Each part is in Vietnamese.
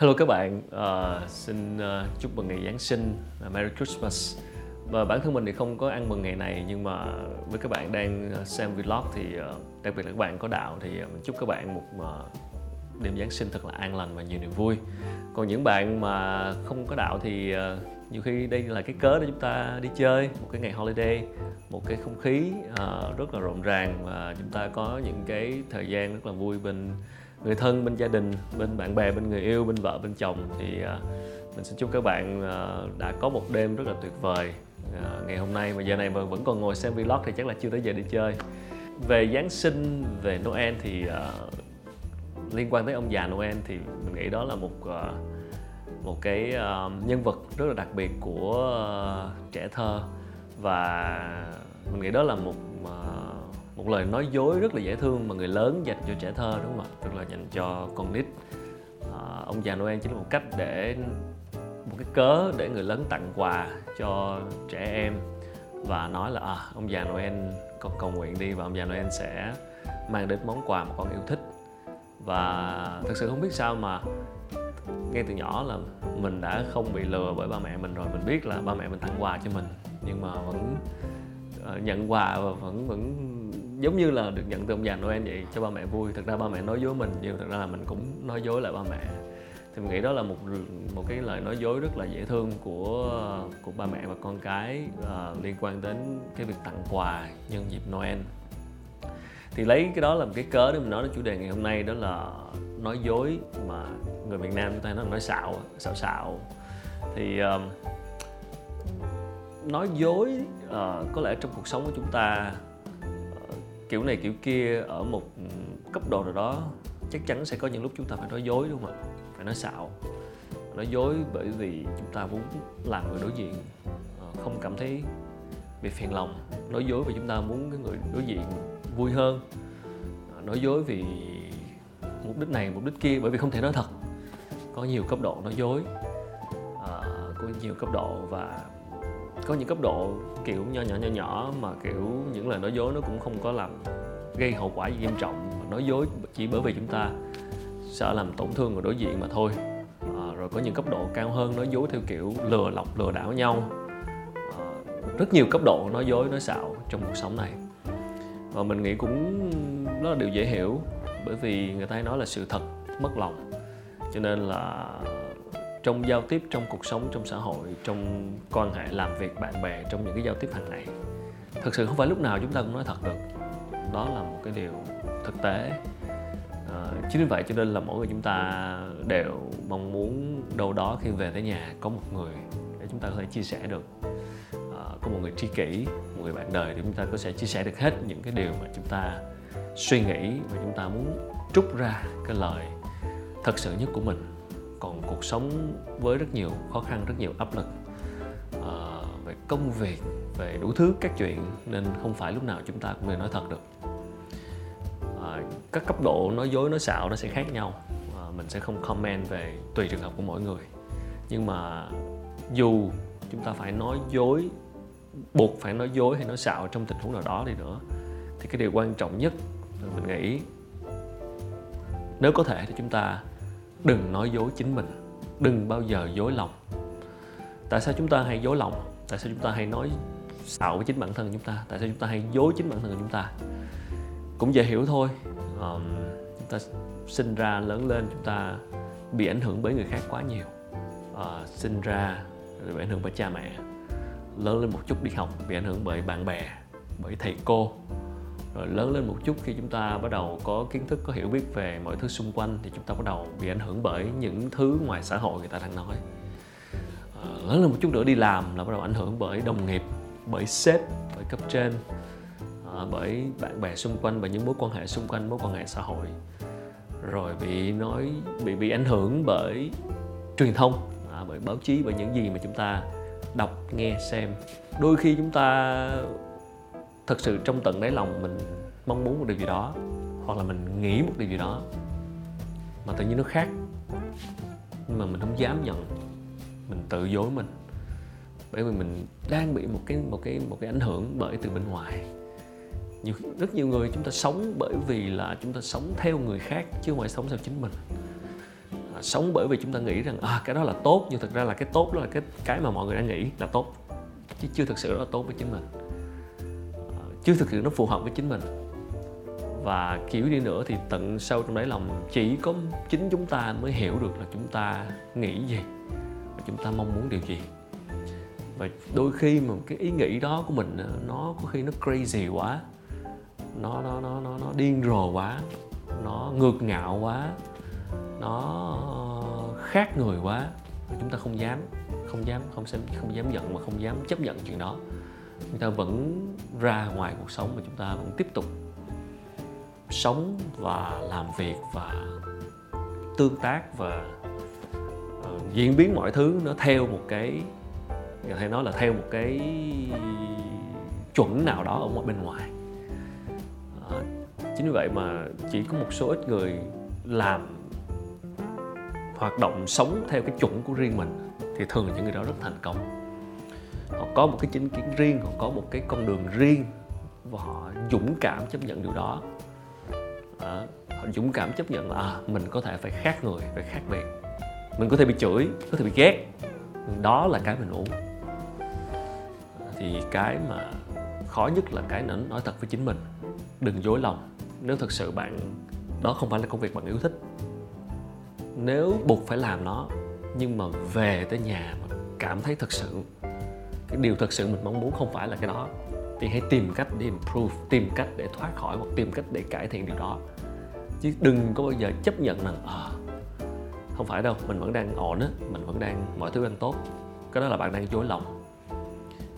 Hello các bạn, uh, xin uh, chúc mừng ngày Giáng sinh, uh, Merry Christmas. Và bản thân mình thì không có ăn mừng ngày này nhưng mà với các bạn đang xem vlog thì uh, đặc biệt là các bạn có đạo thì uh, mình chúc các bạn một uh, đêm Giáng sinh thật là an lành và nhiều niềm vui. Còn những bạn mà không có đạo thì uh, nhiều khi đây là cái cớ để chúng ta đi chơi, một cái ngày holiday, một cái không khí uh, rất là rộn ràng và chúng ta có những cái thời gian rất là vui bên người thân bên gia đình bên bạn bè bên người yêu bên vợ bên chồng. Thì à, mình xin chúc các bạn à, đã có một đêm rất là tuyệt vời à, ngày hôm nay. Mà giờ này mà vẫn còn ngồi xem vlog thì chắc là chưa tới giờ đi chơi. Về giáng sinh về noel thì uh, liên quan tới ông già noel thì mình nghĩ đó là một uh, một cái uh, nhân vật rất là đặc biệt của uh, trẻ thơ. Và mình nghĩ đó là một uh, một lời nói dối rất là dễ thương mà người lớn dành cho trẻ thơ đúng không ạ? Tức là dành cho con nít. À, ông già noel chính là một cách để một cái cớ để người lớn tặng quà cho trẻ em và nói là à, ông già noel con cầu nguyện đi và ông già noel sẽ mang đến món quà mà con yêu thích. Và thực sự không biết sao mà ngay từ nhỏ là mình đã không bị lừa bởi ba mẹ mình rồi. Mình biết là ba mẹ mình tặng quà cho mình nhưng mà vẫn ờ, nhận quà và vẫn vẫn giống như là được nhận từ ông già Noel vậy cho ba mẹ vui. Thực ra ba mẹ nói dối mình nhưng thực ra là mình cũng nói dối lại ba mẹ. Thì mình nghĩ đó là một một cái lời nói dối rất là dễ thương của của ba mẹ và con cái uh, liên quan đến cái việc tặng quà nhân dịp Noel. Thì lấy cái đó làm cái cớ để mình nói đến chủ đề ngày hôm nay đó là nói dối mà người Việt Nam chúng ta nói là nói xạo xạo xạo. Thì uh, nói dối uh, có lẽ trong cuộc sống của chúng ta kiểu này kiểu kia ở một ừ, cấp độ nào đó chắc chắn sẽ có những lúc chúng ta phải nói dối đúng không ạ? Phải nói xạo. Nói dối bởi vì chúng ta muốn làm người đối diện ờ, không cảm thấy bị phiền lòng. Nói dối vì chúng ta muốn cái người đối diện vui hơn. Ờ, nói dối vì mục đích này mục đích kia bởi vì không thể nói thật. Có nhiều cấp độ nói dối à, có nhiều cấp độ và có những cấp độ kiểu nhỏ nhỏ nhỏ nhỏ mà kiểu những lời nói dối nó cũng không có làm gây hậu quả gì nghiêm trọng. Mà nói dối chỉ bởi vì chúng ta sợ làm tổn thương người đối diện mà thôi. À, rồi có những cấp độ cao hơn nói dối theo kiểu lừa lọc lừa đảo nhau. À, rất nhiều cấp độ nói dối nói xạo trong cuộc sống này. Và mình nghĩ cũng đó là điều dễ hiểu bởi vì người ta hay nói là sự thật mất lòng. Cho nên là trong giao tiếp trong cuộc sống trong xã hội trong quan hệ làm việc bạn bè trong những cái giao tiếp hàng ngày. Thực sự không phải lúc nào chúng ta cũng nói thật được. Đó là một cái điều thực tế. À, chính vì vậy cho nên là mỗi người chúng ta đều mong muốn đâu đó khi về tới nhà có một người để chúng ta có thể chia sẻ được. À, có một người tri kỷ một người bạn đời để chúng ta có thể chia sẻ được hết những cái điều mà chúng ta suy nghĩ và chúng ta muốn trút ra cái lời thật sự nhất của mình còn cuộc sống với rất nhiều khó khăn rất nhiều áp lực uh, về công việc về đủ thứ các chuyện nên không phải lúc nào chúng ta cũng nên nói thật được. Uh, các cấp độ nói dối nói xạo nó sẽ khác nhau. Uh, mình sẽ không comment về tùy trường hợp của mỗi người. Nhưng mà dù chúng ta phải nói dối buộc phải nói dối hay nói xạo trong tình huống nào đó đi nữa thì cái điều quan trọng nhất mình nghĩ nếu có thể thì chúng ta đừng nói dối chính mình. Đừng bao giờ dối lòng. Tại sao chúng ta hay dối lòng? Tại sao chúng ta hay nói xạo với chính bản thân chúng ta? Tại sao chúng ta hay dối chính bản thân của chúng ta? Cũng dễ hiểu thôi. Um, chúng ta sinh ra lớn lên chúng ta bị ảnh hưởng bởi người khác quá nhiều. Uh, sinh ra bị ảnh hưởng bởi cha mẹ. Lớn lên một chút đi học bị ảnh hưởng bởi bạn bè bởi thầy cô rồi lớn lên một chút khi chúng ta bắt đầu có kiến thức có hiểu biết về mọi thứ xung quanh thì chúng ta bắt đầu bị ảnh hưởng bởi những thứ ngoài xã hội người ta đang nói. À, lớn lên một chút nữa đi làm là bắt đầu ảnh hưởng bởi đồng nghiệp bởi sếp bởi cấp trên à, bởi bạn bè xung quanh và những mối quan hệ xung quanh mối quan hệ xã hội. Rồi bị nói bị bị ảnh hưởng bởi truyền thông à, bởi báo chí bởi những gì mà chúng ta đọc nghe xem. Đôi khi chúng ta thật sự trong tận đáy lòng mình mong muốn một điều gì đó hoặc là mình nghĩ một điều gì đó mà tự nhiên nó khác. Nhưng mà mình không dám nhận. Mình tự dối mình. Bởi vì mình đang bị một cái một cái một cái ảnh hưởng bởi từ bên ngoài. Nhiều rất nhiều người chúng ta sống bởi vì là chúng ta sống theo người khác chứ không phải sống theo chính mình. À, sống bởi vì chúng ta nghĩ rằng à cái đó là tốt nhưng thực ra là cái tốt đó là cái cái mà mọi người đang nghĩ là tốt. Chứ chưa thực sự đó là tốt với chính mình chưa thực sự nó phù hợp với chính mình. Và kiểu đi nữa thì tận sâu trong đáy lòng chỉ có chính chúng ta mới hiểu được là chúng ta nghĩ gì và chúng ta mong muốn điều gì. Và đôi khi mà cái ý nghĩ đó của mình nó có khi nó crazy quá, nó nó nó nó nó điên rồ quá, nó ngược ngạo quá, nó ờ, khác người quá. Chúng ta không dám không dám không dám không dám giận mà không dám chấp nhận chuyện đó chúng ta vẫn ra ngoài cuộc sống và chúng ta vẫn tiếp tục sống và làm việc và tương tác và uh, diễn biến mọi thứ nó theo một cái có thể nói là theo một cái chuẩn nào đó ở bên ngoài. Uh, chính vì vậy mà chỉ có một số ít người làm hoạt động sống theo cái chuẩn của riêng mình thì thường là những người đó rất thành công họ có một cái chính kiến riêng họ có một cái con đường riêng và họ dũng cảm chấp nhận điều đó. À, họ dũng cảm chấp nhận là à, mình có thể phải khác người phải khác biệt mình có thể bị chửi có thể bị ghét. Đó là cái mình muốn thì cái mà khó nhất là cái nói thật với chính mình. Đừng dối lòng. Nếu thật sự bạn đó không phải là công việc bạn yêu thích. Nếu buộc phải làm nó nhưng mà về tới nhà mà cảm thấy thật sự cái điều thật sự mình mong muốn không phải là cái đó. Thì hãy tìm cách để improve tìm cách để thoát khỏi hoặc tìm cách để cải thiện điều đó. Chứ đừng có bao giờ chấp nhận rằng à, không phải đâu mình vẫn đang ổn á mình vẫn đang mọi thứ đang tốt. Cái đó là bạn đang dối lòng.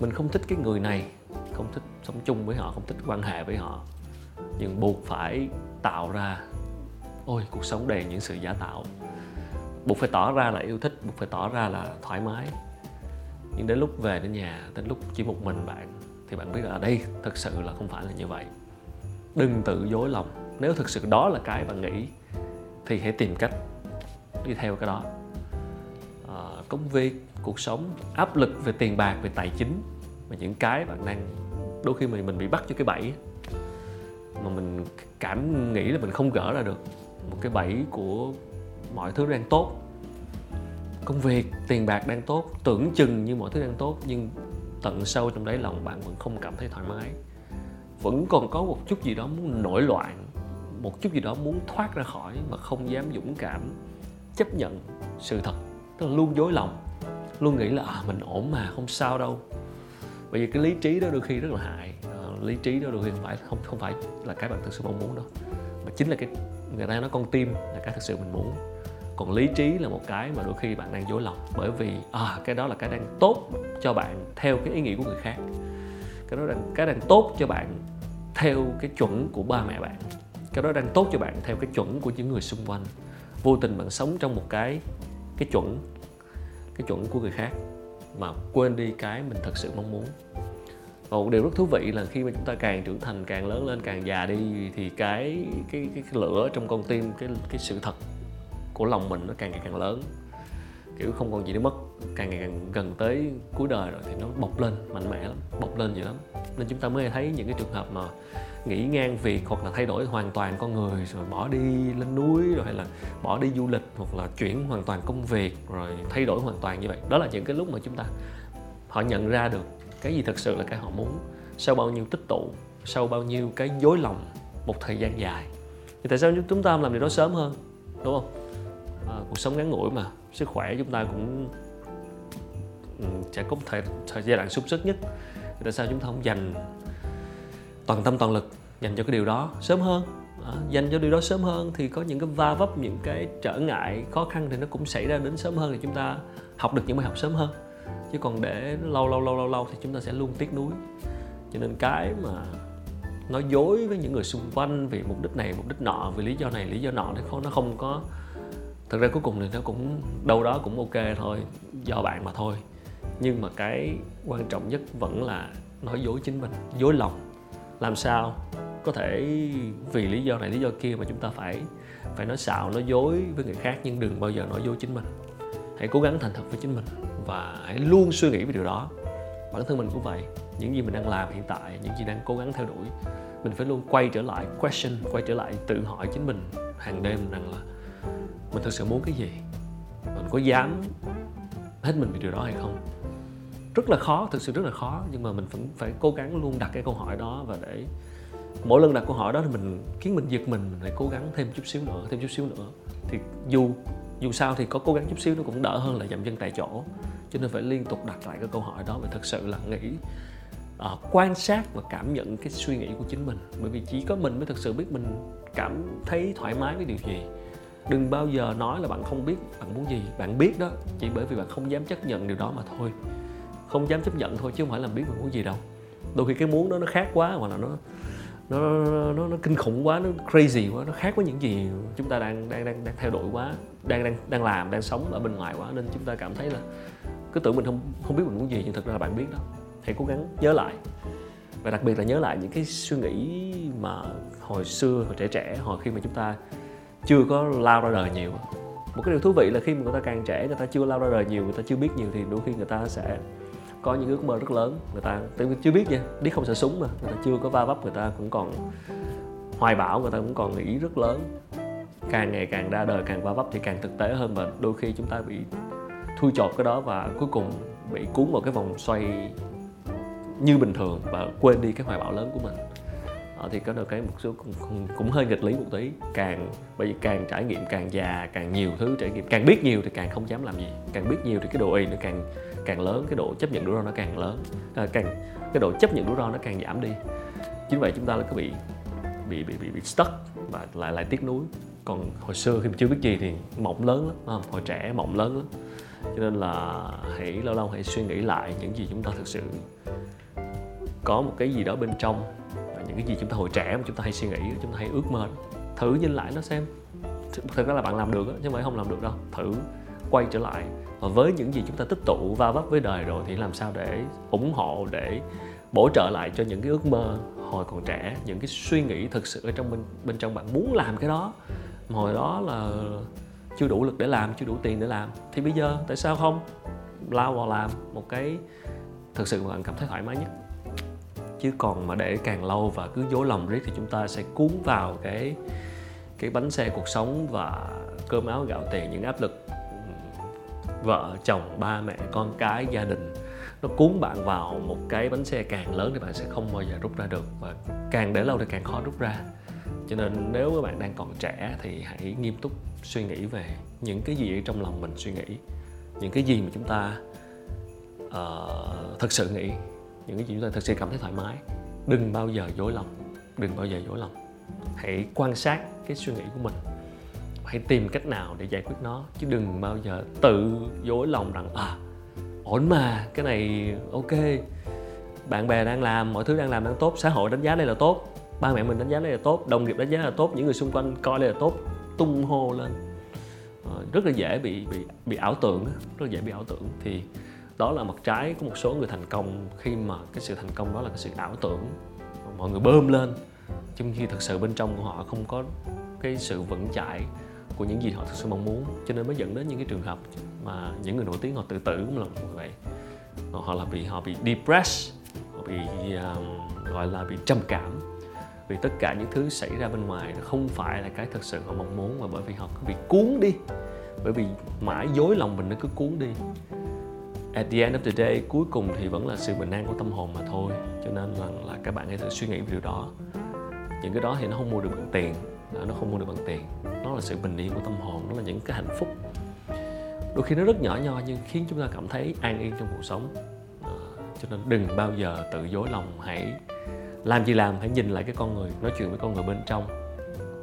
Mình không thích cái người này không thích sống chung với họ không thích quan hệ với họ. Nhưng buộc phải tạo ra ôi cuộc sống đầy những sự giả tạo. Buộc phải tỏ ra là yêu thích buộc phải tỏ ra là thoải mái nhưng đến lúc về đến nhà đến lúc chỉ một mình bạn thì bạn biết là ở đây thật sự là không phải là như vậy. Đừng tự dối lòng. Nếu thực sự đó là cái bạn nghĩ thì hãy tìm cách đi theo cái đó. À, công việc cuộc sống áp lực về tiền bạc về tài chính và những cái bạn đang đôi khi mình mình bị bắt cho cái bẫy mà mình cảm nghĩ là mình không gỡ ra được một cái bẫy của mọi thứ đang tốt công việc tiền bạc đang tốt tưởng chừng như mọi thứ đang tốt nhưng tận sâu trong đáy lòng bạn vẫn không cảm thấy thoải mái. Vẫn còn có một chút gì đó muốn nổi loạn một chút gì đó muốn thoát ra khỏi mà không dám dũng cảm chấp nhận sự thật. Tức là luôn dối lòng luôn nghĩ là à, mình ổn mà không sao đâu. Bởi vì cái lý trí đó đôi khi rất là hại. À, lý trí đó đôi khi không phải không không phải là cái bạn thực sự mong muốn đâu mà chính là cái người ta nói con tim là cái thực sự mình muốn còn lý trí là một cái mà đôi khi bạn đang dối lòng. Bởi vì à, cái đó là cái đang tốt cho bạn theo cái ý nghĩ của người khác. Cái đó đang cái đang tốt cho bạn theo cái chuẩn của ba mẹ bạn. Cái đó đang tốt cho bạn theo cái chuẩn của những người xung quanh. Vô tình bạn sống trong một cái cái chuẩn cái chuẩn của người khác mà quên đi cái mình thật sự mong muốn. Và một điều rất thú vị là khi mà chúng ta càng trưởng thành càng lớn lên càng già đi thì cái cái cái, cái lửa trong con tim cái cái sự thật của lòng mình nó càng ngày càng lớn. Kiểu không còn gì để mất, càng ngày càng gần tới cuối đời rồi thì nó bộc lên, mạnh mẽ lắm, bộc lên dữ lắm. Nên chúng ta mới thấy những cái trường hợp mà nghỉ ngang việc hoặc là thay đổi hoàn toàn con người rồi bỏ đi lên núi rồi hay là bỏ đi du lịch hoặc là chuyển hoàn toàn công việc rồi thay đổi hoàn toàn như vậy. Đó là những cái lúc mà chúng ta, họ nhận ra được cái gì thật sự là cái họ muốn, sau bao nhiêu tích tụ, sau bao nhiêu cái dối lòng một thời gian dài. Thì tại sao chúng ta làm điều đó sớm hơn, đúng không? À, cuộc sống ngắn ngủi mà. Sức khỏe chúng ta cũng ừ, sẽ có thời, thời giai đoạn sung sức nhất. Thì tại sao chúng ta không dành toàn tâm toàn lực dành cho cái điều đó sớm hơn? À, dành cho điều đó sớm hơn thì có những cái va vấp những cái trở ngại khó khăn thì nó cũng xảy ra đến sớm hơn thì chúng ta học được những bài học sớm hơn. Chứ còn để lâu lâu lâu lâu lâu thì chúng ta sẽ luôn tiếc nuối. Cho nên cái mà nói dối với những người xung quanh vì mục đích này mục đích nọ vì lý do này lý do nọ thì không nó không có thực ra cuối cùng thì nó cũng, đâu đó cũng ok thôi, do bạn mà thôi. Nhưng mà cái quan trọng nhất vẫn là nói dối chính mình, dối lòng. Làm sao? Có thể vì lý do này, lý do kia mà chúng ta phải phải nói xạo, nói dối với người khác, nhưng đừng bao giờ nói dối chính mình. Hãy cố gắng thành thật với chính mình và hãy luôn suy nghĩ về điều đó. Bản thân mình cũng vậy. Những gì mình đang làm hiện tại, những gì đang cố gắng theo đuổi, mình phải luôn quay trở lại, question, quay trở lại tự hỏi chính mình hàng đêm rằng là mình thực sự muốn cái gì? Mình có dám hết mình vì điều đó hay không? Rất là khó thực sự rất là khó nhưng mà mình vẫn phải cố gắng luôn đặt cái câu hỏi đó và để mỗi lần đặt câu hỏi đó thì mình khiến mình giật mình mình phải cố gắng thêm chút xíu nữa thêm chút xíu nữa. Thì dù dù sao thì có cố gắng chút xíu nó cũng đỡ hơn là dậm chân tại chỗ. Cho nên phải liên tục đặt lại cái câu hỏi đó và thực sự là nghĩ uh, quan sát và cảm nhận cái suy nghĩ của chính mình. Bởi vì chỉ có mình mới thực sự biết mình cảm thấy thoải mái với điều gì đừng bao giờ nói là bạn không biết bạn muốn gì. Bạn biết đó chỉ bởi vì bạn không dám chấp nhận điều đó mà thôi. Không dám chấp nhận thôi chứ không phải là biết mình muốn gì đâu. Đôi khi cái muốn đó nó khác quá hoặc là nó nó nó, nó kinh khủng quá nó crazy quá nó khác với những gì chúng ta đang đang đang đang theo đuổi quá đang đang đang làm đang sống ở bên ngoài quá. Nên chúng ta cảm thấy là cứ tưởng mình không không biết mình muốn gì nhưng thật ra là bạn biết đó. Hãy cố gắng nhớ lại. Và đặc biệt là nhớ lại những cái suy nghĩ mà hồi xưa hồi trẻ trẻ hồi khi mà chúng ta chưa có lao ra đời nhiều. Một cái điều thú vị là khi mà người ta càng trẻ, người ta chưa lao ra đời nhiều, người ta chưa biết nhiều thì đôi khi người ta sẽ có những ước mơ rất lớn. Người ta chưa biết nha, biết không sợ súng mà, người ta chưa có va vấp, người ta cũng còn hoài bão, người ta cũng còn nghĩ rất lớn. Càng ngày càng ra đời, càng va vấp thì càng thực tế hơn và đôi khi chúng ta bị thui chột cái đó và cuối cùng bị cuốn vào cái vòng xoay như bình thường và quên đi cái hoài bão lớn của mình à, thì có được cái một số cũng, cũng hơi nghịch lý một tí. Càng bởi vì càng trải nghiệm càng già càng nhiều thứ trải nghiệm càng biết nhiều thì càng không dám làm gì. Càng biết nhiều thì cái độ y nó càng càng lớn cái độ chấp nhận rủi ro nó càng lớn. À, càng cái độ chấp nhận rủi ro nó càng giảm đi. Chính vậy chúng ta là cứ bị bị bị bị, bị stuck và lại lại tiếc nuối. Còn hồi xưa khi chưa biết gì thì mộng lớn lắm không? hồi trẻ mộng lớn lắm. Cho nên là hãy lâu lâu hãy suy nghĩ lại những gì chúng ta thực sự có một cái gì đó bên trong những cái gì chúng ta hồi trẻ mà chúng ta hay suy nghĩ, chúng ta hay ước mơ. Thử nhìn lại nó xem. Thực ra là bạn làm được chứ không phải không làm được đâu. Thử quay trở lại. Và với những gì chúng ta tích tụ, va vấp với đời rồi thì làm sao để ủng hộ, để bổ trợ lại cho những cái ước mơ hồi còn trẻ, những cái suy nghĩ thực sự ở trong bên bên trong bạn muốn làm cái đó. Mà hồi đó là chưa đủ lực để làm, chưa đủ tiền để làm. Thì bây giờ tại sao không? Lao vào làm một cái thực sự mà bạn cảm thấy thoải mái nhất chứ còn mà để càng lâu và cứ dối lòng riết thì chúng ta sẽ cuốn vào cái cái bánh xe cuộc sống và cơm áo gạo tiền những áp lực vợ chồng ba mẹ con cái gia đình. Nó cuốn bạn vào một cái bánh xe càng lớn thì bạn sẽ không bao giờ rút ra được và càng để lâu thì càng khó rút ra. Cho nên nếu các bạn đang còn trẻ thì hãy nghiêm túc suy nghĩ về những cái gì ở trong lòng mình suy nghĩ những cái gì mà chúng ta uh, thật sự nghĩ những cái gì chúng ta thật sự cảm thấy thoải mái. Đừng bao giờ dối lòng. Đừng bao giờ dối lòng. Hãy quan sát cái suy nghĩ của mình. Hãy tìm cách nào để giải quyết nó, chứ đừng bao giờ tự dối lòng rằng à ổn mà, cái này ok. Bạn bè đang làm, mọi thứ đang làm đang tốt, xã hội đánh giá đây là tốt, ba mẹ mình đánh giá đây là tốt, đồng nghiệp đánh giá là tốt, những người xung quanh coi đây là tốt. Tung hô lên. Ờ, rất là dễ bị bị bị ảo tưởng rất là dễ bị ảo tưởng. Thì đó là mặt trái của một số người thành công khi mà cái sự thành công đó là cái sự ảo tưởng. Mọi người bơm lên trong khi thật sự bên trong của họ không có cái sự vững chãi của những gì họ thực sự mong muốn. Cho nên mới dẫn đến những cái trường hợp mà những người nổi tiếng họ tự tử cũng là như vậy. Họ là bị họ bị depressed họ bị um, gọi là bị trầm cảm vì tất cả những thứ xảy ra bên ngoài. Nó không phải là cái thật sự họ mong muốn mà bởi vì họ cứ bị cuốn đi bởi vì mãi dối lòng mình nó cứ cuốn đi at the end of the day cuối cùng thì vẫn là sự bình an của tâm hồn mà thôi. Cho nên là, là các bạn hãy thử suy nghĩ về điều đó. Những cái đó thì nó không mua được bằng tiền. À, nó không mua được bằng tiền. Nó là sự bình yên của tâm hồn. Nó là những cái hạnh phúc. Đôi khi nó rất nhỏ nho nhưng khiến chúng ta cảm thấy an yên trong cuộc sống. À, cho nên đừng bao giờ tự dối lòng. Hãy làm gì làm hãy nhìn lại cái con người nói chuyện với con người bên trong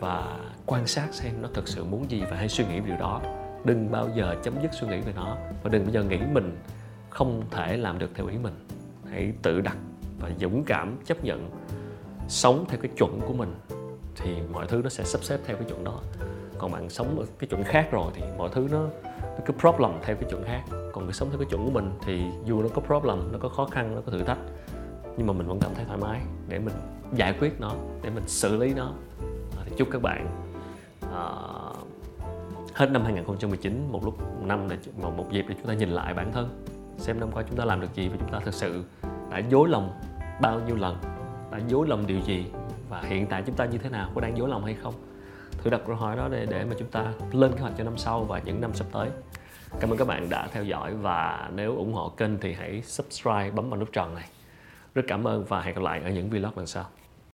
và quan sát xem nó thực sự muốn gì và hãy suy nghĩ về điều đó. Đừng bao giờ chấm dứt suy nghĩ về nó và đừng bao giờ nghĩ mình không thể làm được theo ý mình. Hãy tự đặt và dũng cảm chấp nhận sống theo cái chuẩn của mình thì mọi thứ nó sẽ sắp xếp theo cái chuẩn đó. Còn bạn sống ở cái chuẩn khác rồi thì mọi thứ nó nó cứ problem theo cái chuẩn khác. Còn người sống theo cái chuẩn của mình thì dù nó có problem nó có khó khăn nó có thử thách nhưng mà mình vẫn cảm thấy thoải mái để mình giải quyết nó để mình xử lý nó. À, thì chúc các bạn uh, hết năm 2019 một lúc một năm là một, một dịp để chúng ta nhìn lại bản thân xem năm qua chúng ta làm được gì và chúng ta thực sự đã dối lòng bao nhiêu lần, đã dối lòng điều gì và hiện tại chúng ta như thế nào, có đang dối lòng hay không? Thử đặt câu hỏi đó để để mà chúng ta lên kế hoạch cho năm sau và những năm sắp tới. Cảm ơn các bạn đã theo dõi và nếu ủng hộ kênh thì hãy subscribe, bấm vào nút tròn này. Rất cảm ơn và hẹn gặp lại ở những vlog lần sau.